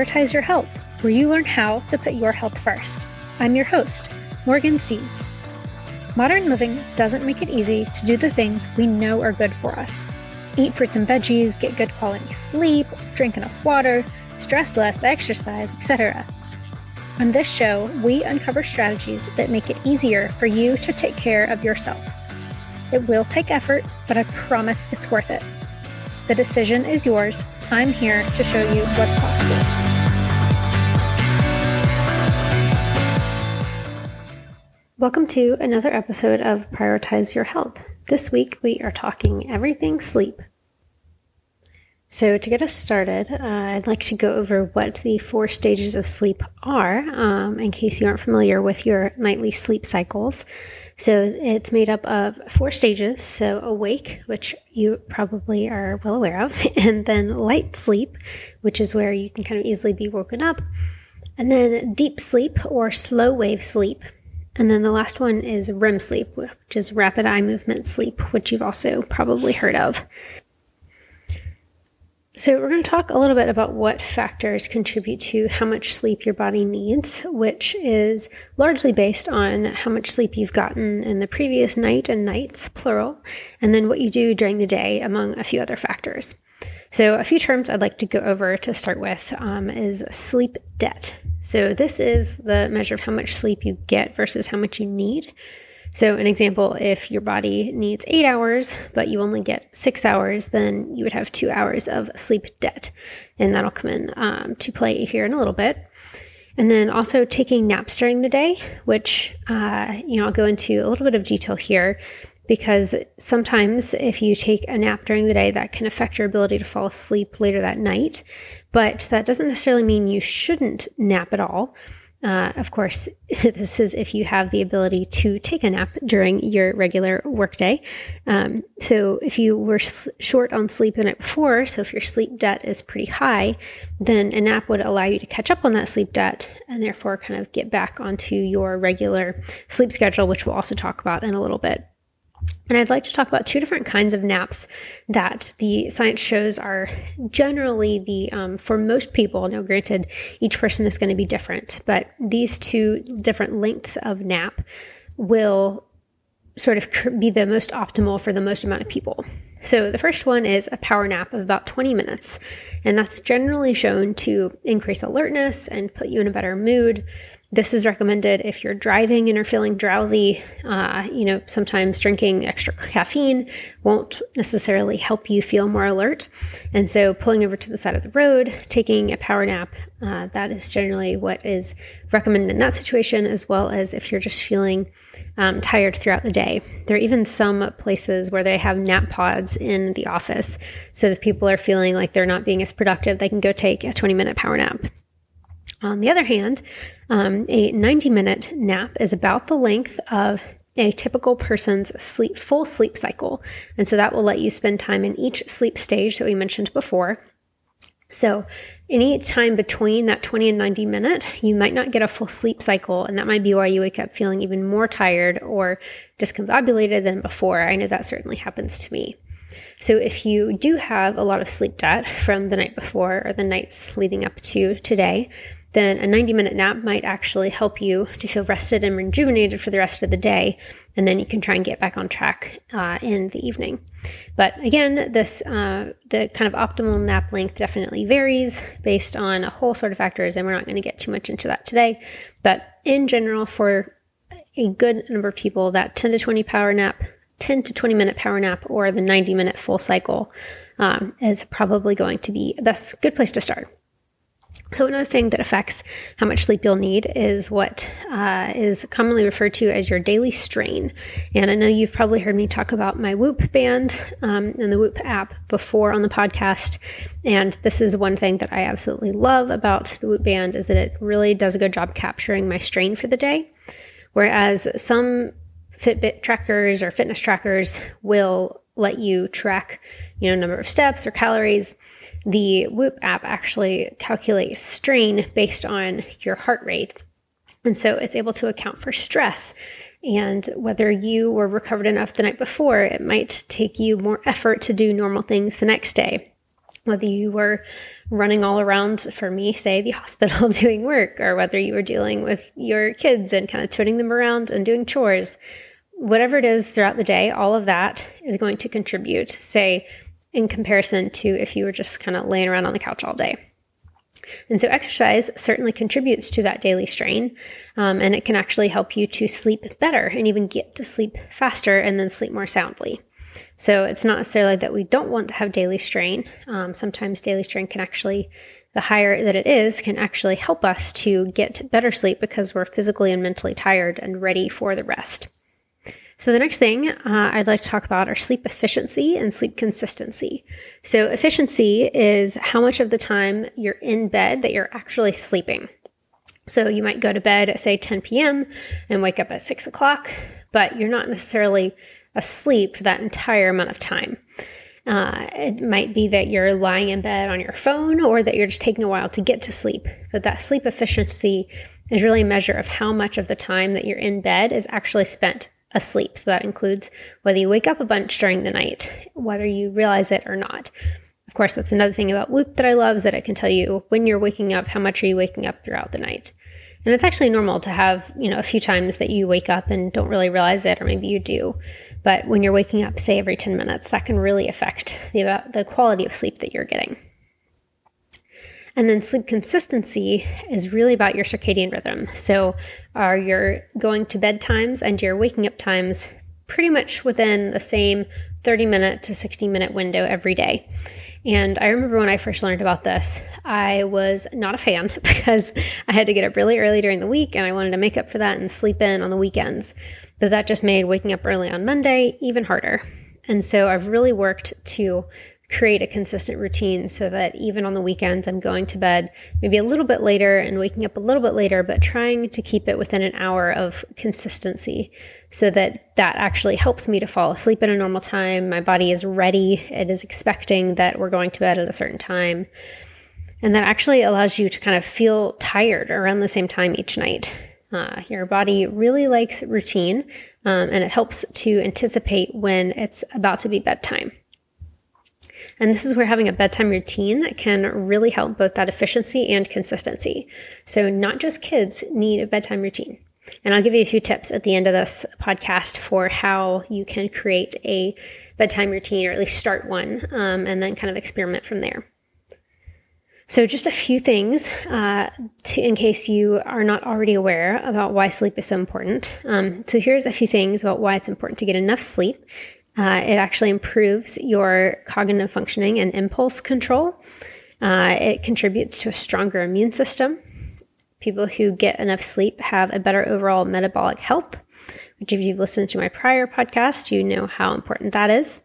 Prioritize Your Health, where you learn how to put your health first. I'm your host, Morgan Siebs. Modern living doesn't make it easy to do the things we know are good for us. Eat fruits and veggies, get good quality sleep, drink enough water, stress less, exercise, etc. On this show, we uncover strategies that make it easier for you to take care of yourself. It will take effort, but I promise it's worth it. The decision is yours. I'm here to show you what's possible. Welcome to another episode of Prioritize Your Health. This week we are talking everything sleep. So, to get us started, uh, I'd like to go over what the four stages of sleep are um, in case you aren't familiar with your nightly sleep cycles. So it's made up of four stages. So awake, which you probably are well aware of, and then light sleep, which is where you can kind of easily be woken up, and then deep sleep or slow wave sleep. And then the last one is REM sleep, which is rapid eye movement sleep, which you've also probably heard of. So, we're going to talk a little bit about what factors contribute to how much sleep your body needs, which is largely based on how much sleep you've gotten in the previous night and nights, plural, and then what you do during the day, among a few other factors. So, a few terms I'd like to go over to start with um, is sleep debt. So, this is the measure of how much sleep you get versus how much you need. So, an example if your body needs eight hours, but you only get six hours, then you would have two hours of sleep debt. And that'll come in um, to play here in a little bit. And then also taking naps during the day, which, uh, you know, I'll go into a little bit of detail here because sometimes if you take a nap during the day, that can affect your ability to fall asleep later that night. But that doesn't necessarily mean you shouldn't nap at all. Uh, of course, this is if you have the ability to take a nap during your regular workday. Um, so, if you were s- short on sleep the night before, so if your sleep debt is pretty high, then a nap would allow you to catch up on that sleep debt and therefore kind of get back onto your regular sleep schedule, which we'll also talk about in a little bit. And I'd like to talk about two different kinds of naps that the science shows are generally the, um, for most people, now granted, each person is going to be different, but these two different lengths of nap will sort of be the most optimal for the most amount of people. So the first one is a power nap of about 20 minutes, and that's generally shown to increase alertness and put you in a better mood. This is recommended if you're driving and are feeling drowsy. Uh, you know, sometimes drinking extra caffeine won't necessarily help you feel more alert. And so, pulling over to the side of the road, taking a power nap, uh, that is generally what is recommended in that situation, as well as if you're just feeling um, tired throughout the day. There are even some places where they have nap pods in the office. So, if people are feeling like they're not being as productive, they can go take a 20 minute power nap. On the other hand, um, a 90 minute nap is about the length of a typical person's sleep full sleep cycle. And so that will let you spend time in each sleep stage that we mentioned before. So, any time between that 20 and 90 minute, you might not get a full sleep cycle, and that might be why you wake up feeling even more tired or discombobulated than before. I know that certainly happens to me. So, if you do have a lot of sleep debt from the night before or the nights leading up to today, then a 90 minute nap might actually help you to feel rested and rejuvenated for the rest of the day. And then you can try and get back on track uh, in the evening. But again, this uh, the kind of optimal nap length definitely varies based on a whole sort of factors, and we're not going to get too much into that today. But in general, for a good number of people, that 10 to 20 power nap 10 to 20 minute power nap or the 90 minute full cycle um, is probably going to be a best good place to start. So, another thing that affects how much sleep you'll need is what uh, is commonly referred to as your daily strain. And I know you've probably heard me talk about my Whoop band um, and the Whoop app before on the podcast. And this is one thing that I absolutely love about the Whoop band is that it really does a good job capturing my strain for the day. Whereas some Fitbit trackers or fitness trackers will let you track, you know, number of steps or calories. The Whoop app actually calculates strain based on your heart rate. And so it's able to account for stress and whether you were recovered enough the night before, it might take you more effort to do normal things the next day. whether you were running all around, for me, say, the hospital doing work, or whether you were dealing with your kids and kind of turning them around and doing chores, whatever it is throughout the day, all of that is going to contribute, say, in comparison to if you were just kind of laying around on the couch all day. And so, exercise certainly contributes to that daily strain, um, and it can actually help you to sleep better and even get to sleep faster and then sleep more soundly. So it's not necessarily that we don't want to have daily strain. Um, sometimes daily strain can actually, the higher that it is, can actually help us to get better sleep because we're physically and mentally tired and ready for the rest. So, the next thing uh, I'd like to talk about are sleep efficiency and sleep consistency. So, efficiency is how much of the time you're in bed that you're actually sleeping. So, you might go to bed at, say, 10 p.m. and wake up at 6 o'clock, but you're not necessarily asleep for that entire amount of time. Uh, it might be that you're lying in bed on your phone or that you're just taking a while to get to sleep. But that sleep efficiency is really a measure of how much of the time that you're in bed is actually spent asleep. So that includes whether you wake up a bunch during the night, whether you realize it or not. Of course, that's another thing about Whoop that I love is that it can tell you when you're waking up, how much are you waking up throughout the night. And it's actually normal to have, you know, a few times that you wake up and don't really realize it, or maybe you do. But when you're waking up, say every 10 minutes, that can really affect the, the quality of sleep that you're getting. And then sleep consistency is really about your circadian rhythm. So, are your going to bed times and your waking up times pretty much within the same 30 minute to 60 minute window every day? And I remember when I first learned about this, I was not a fan because I had to get up really early during the week and I wanted to make up for that and sleep in on the weekends. But that just made waking up early on Monday even harder. And so I've really worked to create a consistent routine so that even on the weekends, I'm going to bed maybe a little bit later and waking up a little bit later, but trying to keep it within an hour of consistency so that that actually helps me to fall asleep at a normal time. My body is ready, it is expecting that we're going to bed at a certain time. And that actually allows you to kind of feel tired around the same time each night. Uh, your body really likes routine, um, and it helps to anticipate when it's about to be bedtime. And this is where having a bedtime routine can really help both that efficiency and consistency. So, not just kids need a bedtime routine. And I'll give you a few tips at the end of this podcast for how you can create a bedtime routine or at least start one um, and then kind of experiment from there. So, just a few things uh, to, in case you are not already aware about why sleep is so important. Um, so, here's a few things about why it's important to get enough sleep uh, it actually improves your cognitive functioning and impulse control. Uh, it contributes to a stronger immune system. People who get enough sleep have a better overall metabolic health, which, if you've listened to my prior podcast, you know how important that is.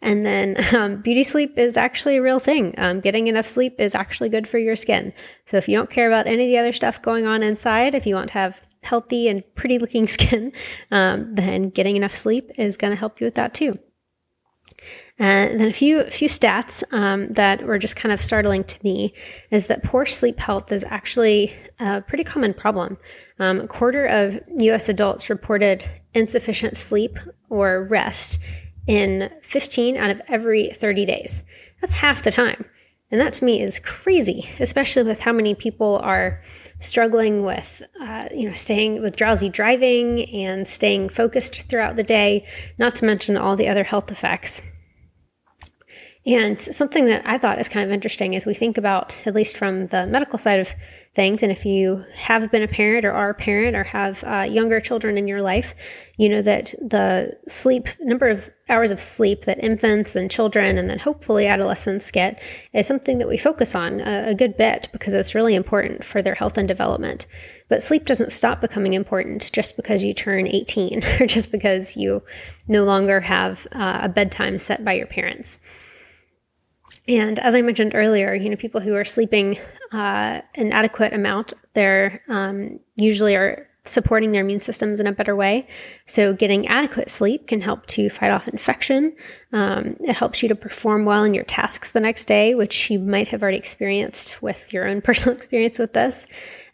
And then um, beauty sleep is actually a real thing. Um, getting enough sleep is actually good for your skin. So if you don't care about any of the other stuff going on inside, if you want to have healthy and pretty looking skin, um, then getting enough sleep is going to help you with that too. And then a few few stats um, that were just kind of startling to me is that poor sleep health is actually a pretty common problem. Um, a quarter of U.S. adults reported insufficient sleep or rest in 15 out of every 30 days. That's half the time. And that to me is crazy, especially with how many people are struggling with, uh, you know, staying with drowsy driving and staying focused throughout the day, not to mention all the other health effects. And something that I thought is kind of interesting as we think about, at least from the medical side of things, and if you have been a parent or are a parent or have uh, younger children in your life, you know that the sleep, number of hours of sleep that infants and children and then hopefully adolescents get is something that we focus on a, a good bit because it's really important for their health and development. But sleep doesn't stop becoming important just because you turn 18 or just because you no longer have uh, a bedtime set by your parents. And as I mentioned earlier, you know, people who are sleeping uh, an adequate amount, they're um, usually are supporting their immune systems in a better way. So, getting adequate sleep can help to fight off infection. Um, it helps you to perform well in your tasks the next day, which you might have already experienced with your own personal experience with this.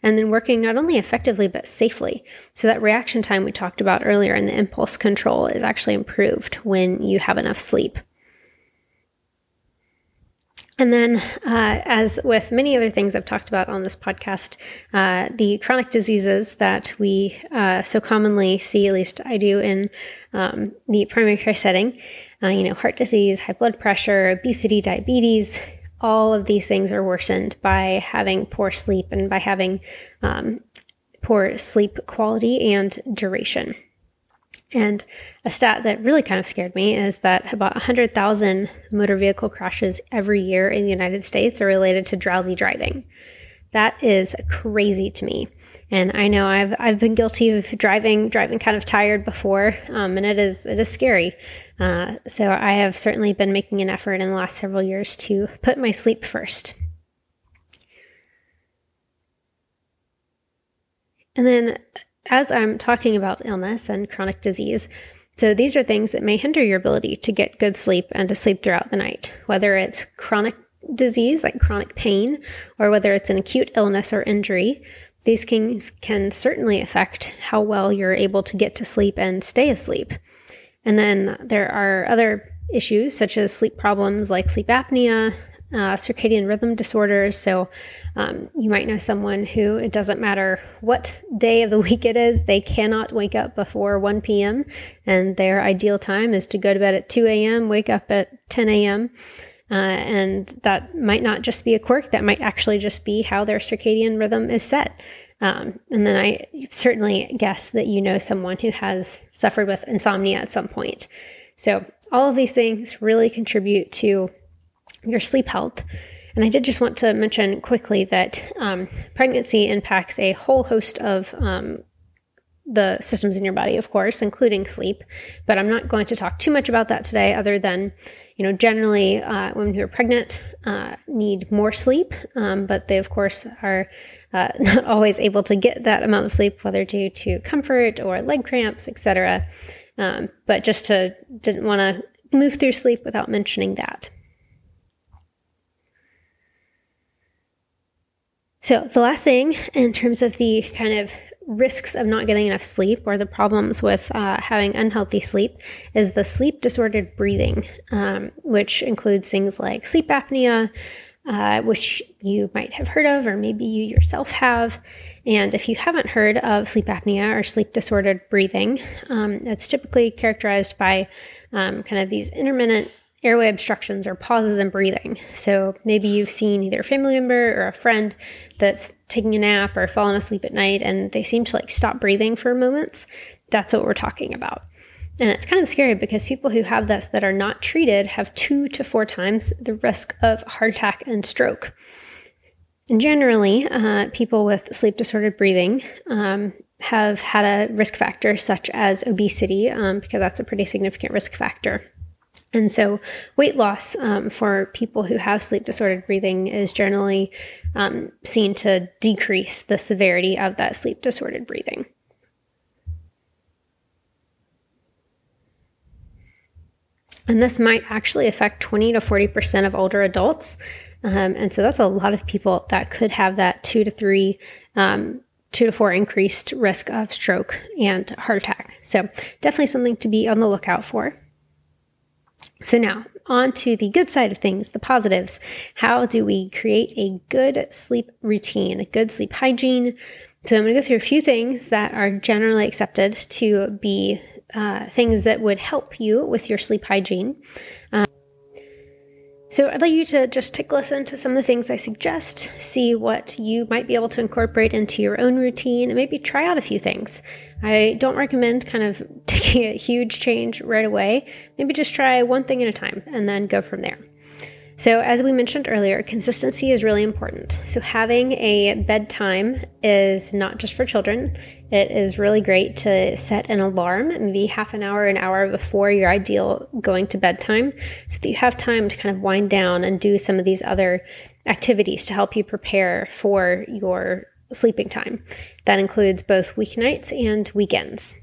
And then working not only effectively, but safely. So, that reaction time we talked about earlier and the impulse control is actually improved when you have enough sleep. And then, uh, as with many other things I've talked about on this podcast, uh, the chronic diseases that we uh, so commonly see, at least I do in um, the primary care setting, uh, you know, heart disease, high blood pressure, obesity, diabetes, all of these things are worsened by having poor sleep and by having um, poor sleep quality and duration. And a stat that really kind of scared me is that about 100,000 motor vehicle crashes every year in the United States are related to drowsy driving. That is crazy to me. And I know I've I've been guilty of driving driving kind of tired before, um, and it is it is scary. Uh, so I have certainly been making an effort in the last several years to put my sleep first. And then as I'm talking about illness and chronic disease, so these are things that may hinder your ability to get good sleep and to sleep throughout the night, whether it's chronic disease like chronic pain or whether it's an acute illness or injury. These things can certainly affect how well you're able to get to sleep and stay asleep. And then there are other issues such as sleep problems like sleep apnea, uh, circadian rhythm disorders. So um, you might know someone who it doesn't matter what day of the week it is, they cannot wake up before 1 p.m. And their ideal time is to go to bed at 2 a.m., wake up at 10 a.m. Uh, and that might not just be a quirk, that might actually just be how their circadian rhythm is set. Um, and then I certainly guess that you know someone who has suffered with insomnia at some point. So, all of these things really contribute to your sleep health. And I did just want to mention quickly that um, pregnancy impacts a whole host of um, the systems in your body, of course, including sleep. But I'm not going to talk too much about that today, other than, you know, generally uh, women who are pregnant uh, need more sleep, um, but they, of course, are uh, not always able to get that amount of sleep, whether due to comfort or leg cramps, etc. Um, but just to didn't want to move through sleep without mentioning that. So, the last thing in terms of the kind of risks of not getting enough sleep or the problems with uh, having unhealthy sleep is the sleep disordered breathing, um, which includes things like sleep apnea, uh, which you might have heard of, or maybe you yourself have. And if you haven't heard of sleep apnea or sleep disordered breathing, um, it's typically characterized by um, kind of these intermittent airway obstructions or pauses in breathing. So maybe you've seen either a family member or a friend that's taking a nap or falling asleep at night and they seem to like stop breathing for moments. That's what we're talking about. And it's kind of scary because people who have this that are not treated have two to four times the risk of heart attack and stroke. And generally, uh, people with sleep disordered breathing um, have had a risk factor such as obesity, um, because that's a pretty significant risk factor. And so, weight loss um, for people who have sleep disordered breathing is generally um, seen to decrease the severity of that sleep disordered breathing. And this might actually affect 20 to 40% of older adults. Um, and so that's a lot of people that could have that two to three, um, two to four increased risk of stroke and heart attack. So definitely something to be on the lookout for. So now, on to the good side of things, the positives. How do we create a good sleep routine, good sleep hygiene? So I'm going to go through a few things that are generally accepted to be uh, things that would help you with your sleep hygiene. Um, so I'd like you to just take a listen to some of the things I suggest, see what you might be able to incorporate into your own routine, and maybe try out a few things. I don't recommend kind of taking a huge change right away. Maybe just try one thing at a time and then go from there. So, as we mentioned earlier, consistency is really important. So, having a bedtime is not just for children. It is really great to set an alarm, maybe half an hour, an hour before your ideal going to bedtime, so that you have time to kind of wind down and do some of these other activities to help you prepare for your sleeping time. That includes both weeknights and weekends.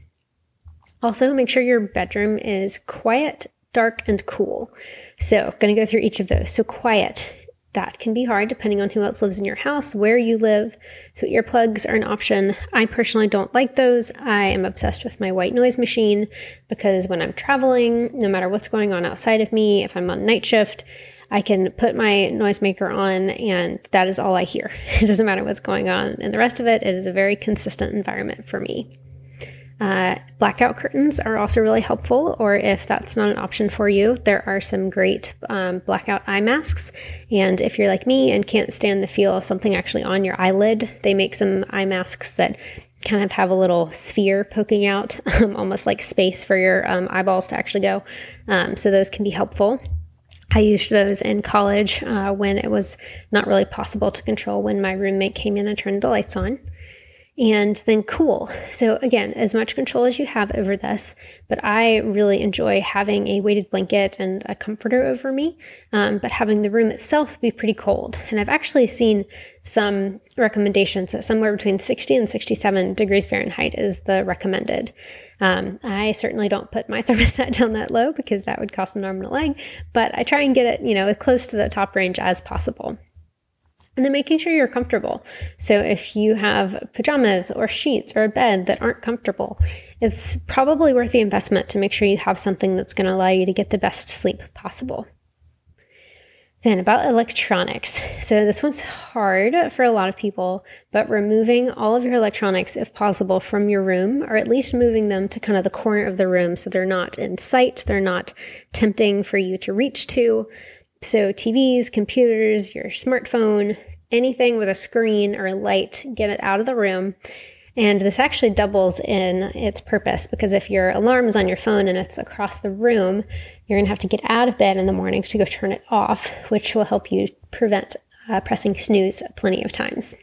Also, make sure your bedroom is quiet dark, and cool. So, going to go through each of those. So, quiet. That can be hard depending on who else lives in your house, where you live. So, earplugs are an option. I personally don't like those. I am obsessed with my white noise machine because when I'm traveling, no matter what's going on outside of me, if I'm on night shift, I can put my noisemaker on and that is all I hear. It doesn't matter what's going on. And the rest of it, it is a very consistent environment for me. Uh, blackout curtains are also really helpful, or if that's not an option for you, there are some great um, blackout eye masks. And if you're like me and can't stand the feel of something actually on your eyelid, they make some eye masks that kind of have a little sphere poking out, um, almost like space for your um, eyeballs to actually go. Um, so those can be helpful. I used those in college uh, when it was not really possible to control when my roommate came in and turned the lights on and then cool. So again, as much control as you have over this, but I really enjoy having a weighted blanket and a comforter over me, um, but having the room itself be pretty cold. And I've actually seen some recommendations that somewhere between 60 and 67 degrees Fahrenheit is the recommended. Um, I certainly don't put my thermostat down that low because that would cost an arm and a leg, but I try and get it, you know, as close to the top range as possible. And then making sure you're comfortable. So if you have pajamas or sheets or a bed that aren't comfortable, it's probably worth the investment to make sure you have something that's going to allow you to get the best sleep possible. Then about electronics. So this one's hard for a lot of people, but removing all of your electronics if possible from your room, or at least moving them to kind of the corner of the room so they're not in sight, they're not tempting for you to reach to. So, TVs, computers, your smartphone, anything with a screen or a light, get it out of the room. And this actually doubles in its purpose because if your alarm is on your phone and it's across the room, you're going to have to get out of bed in the morning to go turn it off, which will help you prevent uh, pressing snooze plenty of times.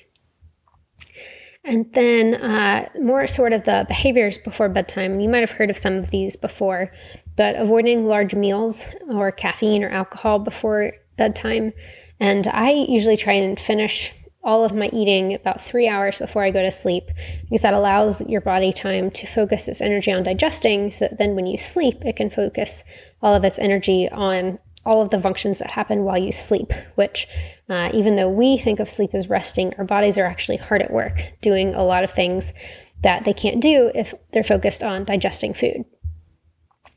And then uh, more sort of the behaviors before bedtime. You might have heard of some of these before, but avoiding large meals or caffeine or alcohol before bedtime. And I usually try and finish all of my eating about three hours before I go to sleep because that allows your body time to focus its energy on digesting so that then when you sleep, it can focus all of its energy on all of the functions that happen while you sleep, which, uh, even though we think of sleep as resting, our bodies are actually hard at work doing a lot of things that they can't do if they're focused on digesting food.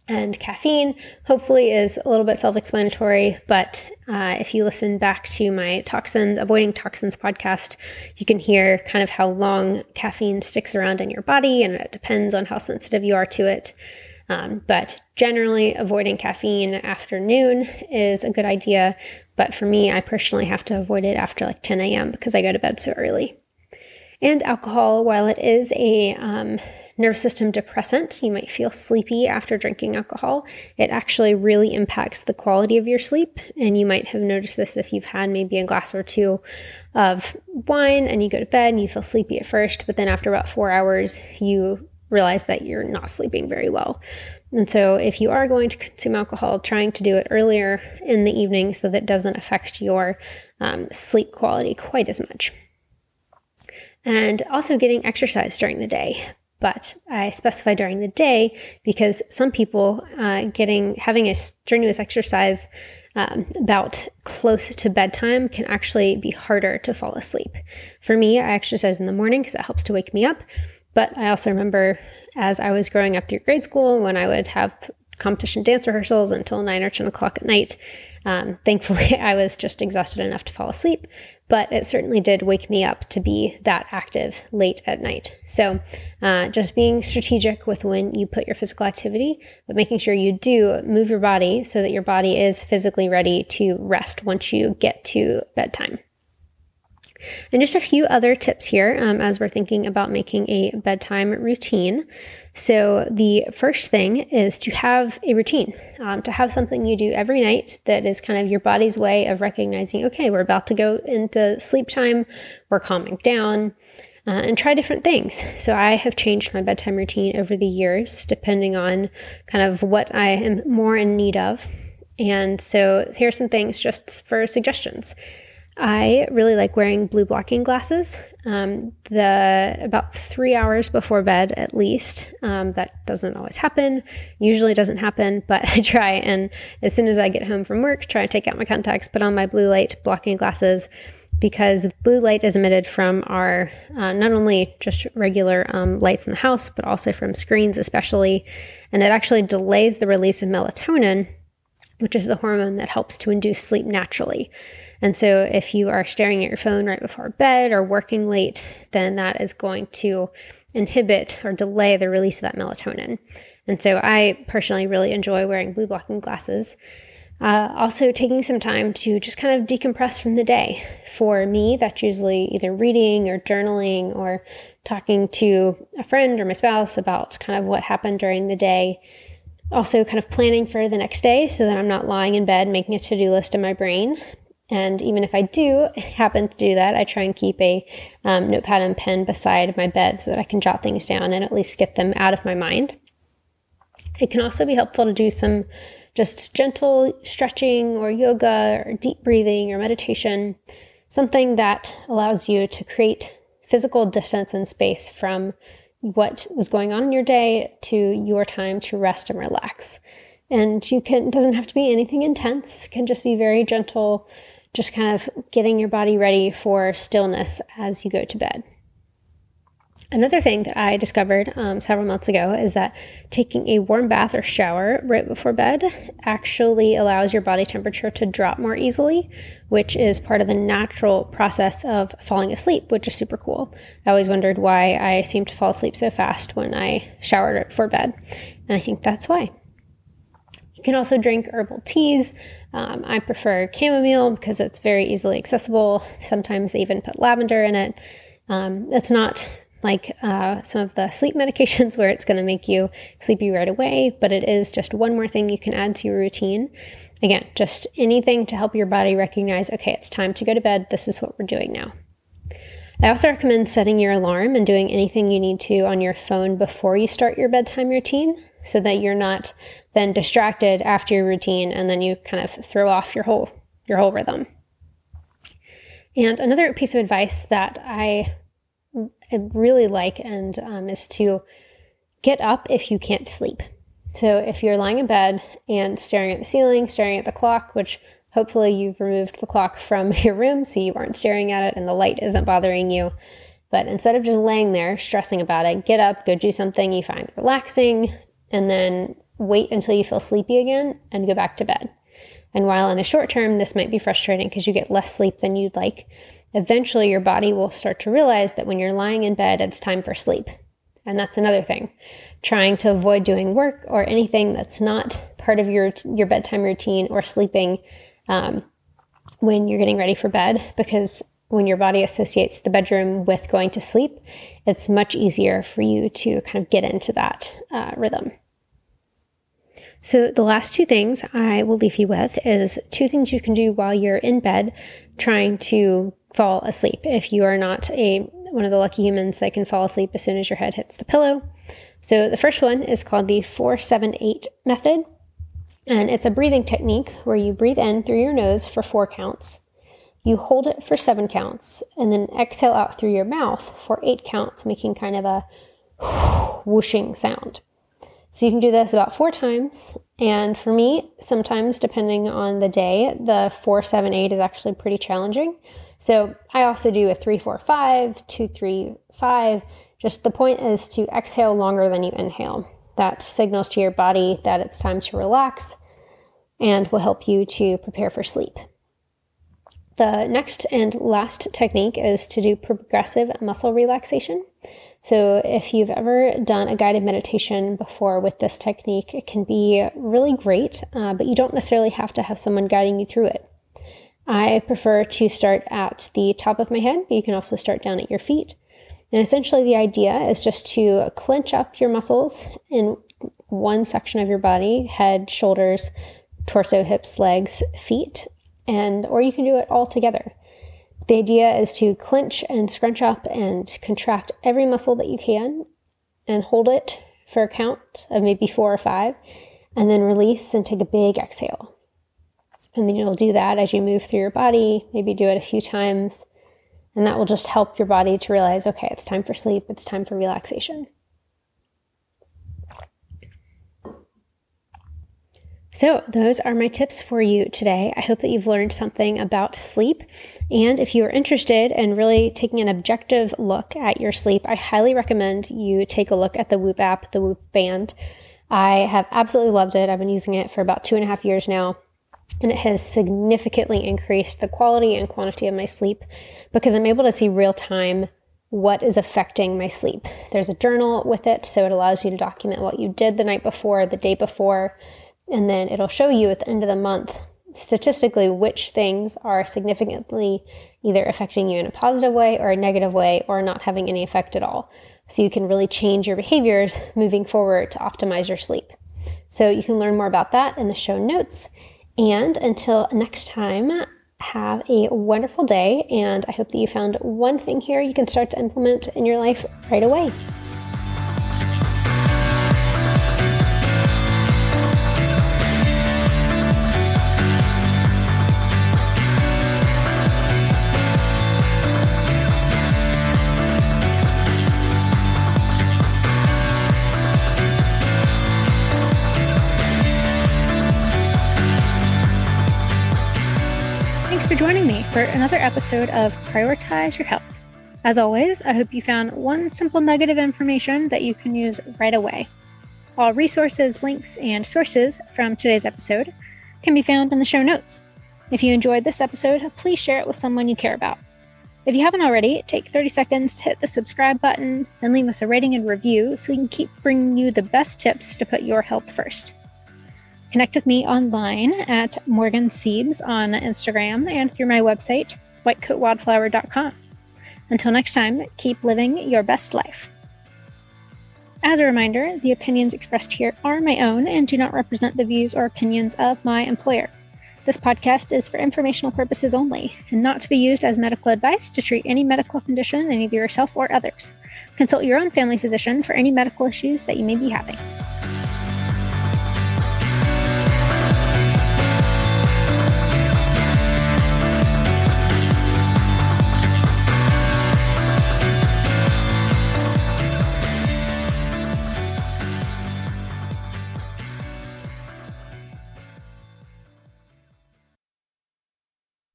And caffeine, hopefully, is a little bit self explanatory, but uh, if you listen back to my toxin, avoiding toxins podcast, you can hear kind of how long caffeine sticks around in your body, and it depends on how sensitive you are to it. Um, but generally, avoiding caffeine after noon is a good idea. But for me, I personally have to avoid it after like 10 a.m. because I go to bed so early. And alcohol, while it is a um, nervous system depressant, you might feel sleepy after drinking alcohol. It actually really impacts the quality of your sleep. And you might have noticed this if you've had maybe a glass or two of wine and you go to bed and you feel sleepy at first, but then after about four hours, you realize that you're not sleeping very well. And so, if you are going to consume alcohol, trying to do it earlier in the evening so that it doesn't affect your um, sleep quality quite as much. And also getting exercise during the day. But I specify during the day because some people uh, getting having a strenuous exercise um, about close to bedtime can actually be harder to fall asleep. For me, I exercise in the morning because it helps to wake me up. But I also remember as I was growing up through grade school when I would have competition dance rehearsals until 9 or 10 o'clock at night. Um, thankfully, I was just exhausted enough to fall asleep, but it certainly did wake me up to be that active late at night. So, uh, just being strategic with when you put your physical activity, but making sure you do move your body so that your body is physically ready to rest once you get to bedtime. And just a few other tips here um, as we're thinking about making a bedtime routine. So, the first thing is to have a routine, um, to have something you do every night that is kind of your body's way of recognizing, okay, we're about to go into sleep time, we're calming down. Uh, and try different things. So, I have changed my bedtime routine over the years, depending on kind of what I am more in need of. And so, here are some things just for suggestions. I really like wearing blue blocking glasses. Um, the about three hours before bed, at least. Um, that doesn't always happen. Usually doesn't happen, but I try. And as soon as I get home from work, try to take out my contacts, put on my blue light blocking glasses, because blue light is emitted from our uh, not only just regular um, lights in the house, but also from screens, especially, and it actually delays the release of melatonin which is the hormone that helps to induce sleep naturally. And so, if you are staring at your phone right before bed or working late, then that is going to inhibit or delay the release of that melatonin. And so, I personally really enjoy wearing blue blocking glasses. Uh, also, taking some time to just kind of decompress from the day. For me, that's usually either reading or journaling or talking to a friend or my spouse about kind of what happened during the day also, kind of planning for the next day so that I'm not lying in bed making a to do list in my brain. And even if I do happen to do that, I try and keep a um, notepad and pen beside my bed so that I can jot things down and at least get them out of my mind. It can also be helpful to do some just gentle stretching or yoga or deep breathing or meditation, something that allows you to create physical distance and space from what was going on in your day to your time to rest and relax. And you can, it doesn't have to be anything intense, can just be very gentle, just kind of getting your body ready for stillness as you go to bed. Another thing that I discovered um, several months ago is that taking a warm bath or shower right before bed actually allows your body temperature to drop more easily, which is part of the natural process of falling asleep, which is super cool. I always wondered why I seem to fall asleep so fast when I showered right before bed, and I think that's why. You can also drink herbal teas. Um, I prefer chamomile because it's very easily accessible. Sometimes they even put lavender in it. Um, it's not like uh, some of the sleep medications where it's going to make you sleepy right away, but it is just one more thing you can add to your routine. Again, just anything to help your body recognize okay, it's time to go to bed. This is what we're doing now. I also recommend setting your alarm and doing anything you need to on your phone before you start your bedtime routine so that you're not then distracted after your routine and then you kind of throw off your whole your whole rhythm. And another piece of advice that I really like and um, is to get up if you can't sleep. So if you're lying in bed and staring at the ceiling, staring at the clock, which hopefully you've removed the clock from your room so you aren't staring at it and the light isn't bothering you. But instead of just laying there stressing about it, get up, go do something you find relaxing, and then wait until you feel sleepy again and go back to bed. And while in the short term, this might be frustrating because you get less sleep than you'd like, eventually your body will start to realize that when you're lying in bed, it's time for sleep. And that's another thing. Trying to avoid doing work or anything that's not part of your your bedtime routine or sleeping um, when you're getting ready for bed, because when your body associates the bedroom with going to sleep, it's much easier for you to kind of get into that uh, rhythm. So, the last two things I will leave you with is two things you can do while you're in bed trying to fall asleep if you are not a one of the lucky humans that can fall asleep as soon as your head hits the pillow. So the first one is called the 478 method. And it's a breathing technique where you breathe in through your nose for 4 counts. You hold it for 7 counts and then exhale out through your mouth for 8 counts, making kind of a whooshing sound. So you can do this about 4 times and for me, sometimes depending on the day, the 478 is actually pretty challenging. So I also do a three, four, five, two, three, five. Just the point is to exhale longer than you inhale. That signals to your body that it's time to relax and will help you to prepare for sleep. The next and last technique is to do progressive muscle relaxation. So, if you've ever done a guided meditation before with this technique, it can be really great, uh, but you don't necessarily have to have someone guiding you through it. I prefer to start at the top of my head, but you can also start down at your feet. And essentially, the idea is just to clench up your muscles in one section of your body head, shoulders, torso, hips, legs, feet, and or you can do it all together. The idea is to clench and scrunch up and contract every muscle that you can and hold it for a count of maybe four or five, and then release and take a big exhale. And then you'll do that as you move through your body, maybe do it a few times. And that will just help your body to realize okay, it's time for sleep, it's time for relaxation. So, those are my tips for you today. I hope that you've learned something about sleep. And if you are interested in really taking an objective look at your sleep, I highly recommend you take a look at the Whoop app, the Whoop band. I have absolutely loved it. I've been using it for about two and a half years now And it has significantly increased the quality and quantity of my sleep because I'm able to see real time what is affecting my sleep. There's a journal with it, so it allows you to document what you did the night before, the day before, and then it'll show you at the end of the month statistically which things are significantly either affecting you in a positive way or a negative way or not having any effect at all. So you can really change your behaviors moving forward to optimize your sleep. So you can learn more about that in the show notes. And until next time, have a wonderful day. And I hope that you found one thing here you can start to implement in your life right away. For another episode of Prioritize Your Health. As always, I hope you found one simple nugget of information that you can use right away. All resources, links, and sources from today's episode can be found in the show notes. If you enjoyed this episode, please share it with someone you care about. If you haven't already, take 30 seconds to hit the subscribe button and leave us a rating and review so we can keep bringing you the best tips to put your health first. Connect with me online at Morgan Siebs on Instagram and through my website, whitecoatwildflower.com. Until next time, keep living your best life. As a reminder, the opinions expressed here are my own and do not represent the views or opinions of my employer. This podcast is for informational purposes only and not to be used as medical advice to treat any medical condition in either yourself or others. Consult your own family physician for any medical issues that you may be having.